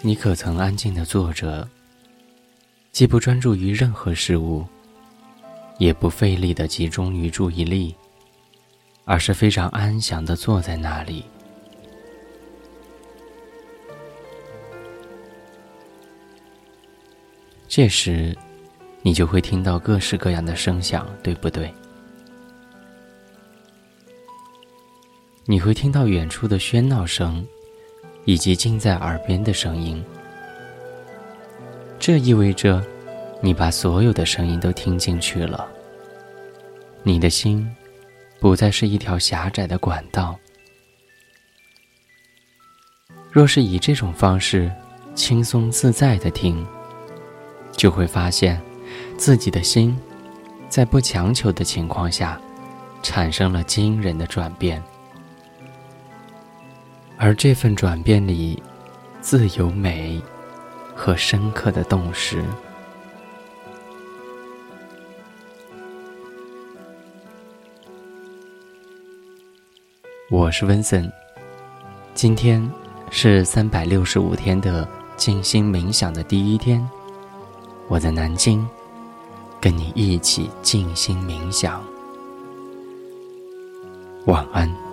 你可曾安静的坐着，既不专注于任何事物，也不费力的集中于注意力，而是非常安详的坐在那里？这时，你就会听到各式各样的声响，对不对？你会听到远处的喧闹声。以及近在耳边的声音，这意味着你把所有的声音都听进去了。你的心不再是一条狭窄的管道。若是以这种方式轻松自在的听，就会发现自己的心在不强求的情况下产生了惊人的转变。而这份转变里，自有美和深刻的洞识。我是温森，今天是三百六十五天的静心冥想的第一天，我在南京，跟你一起静心冥想。晚安。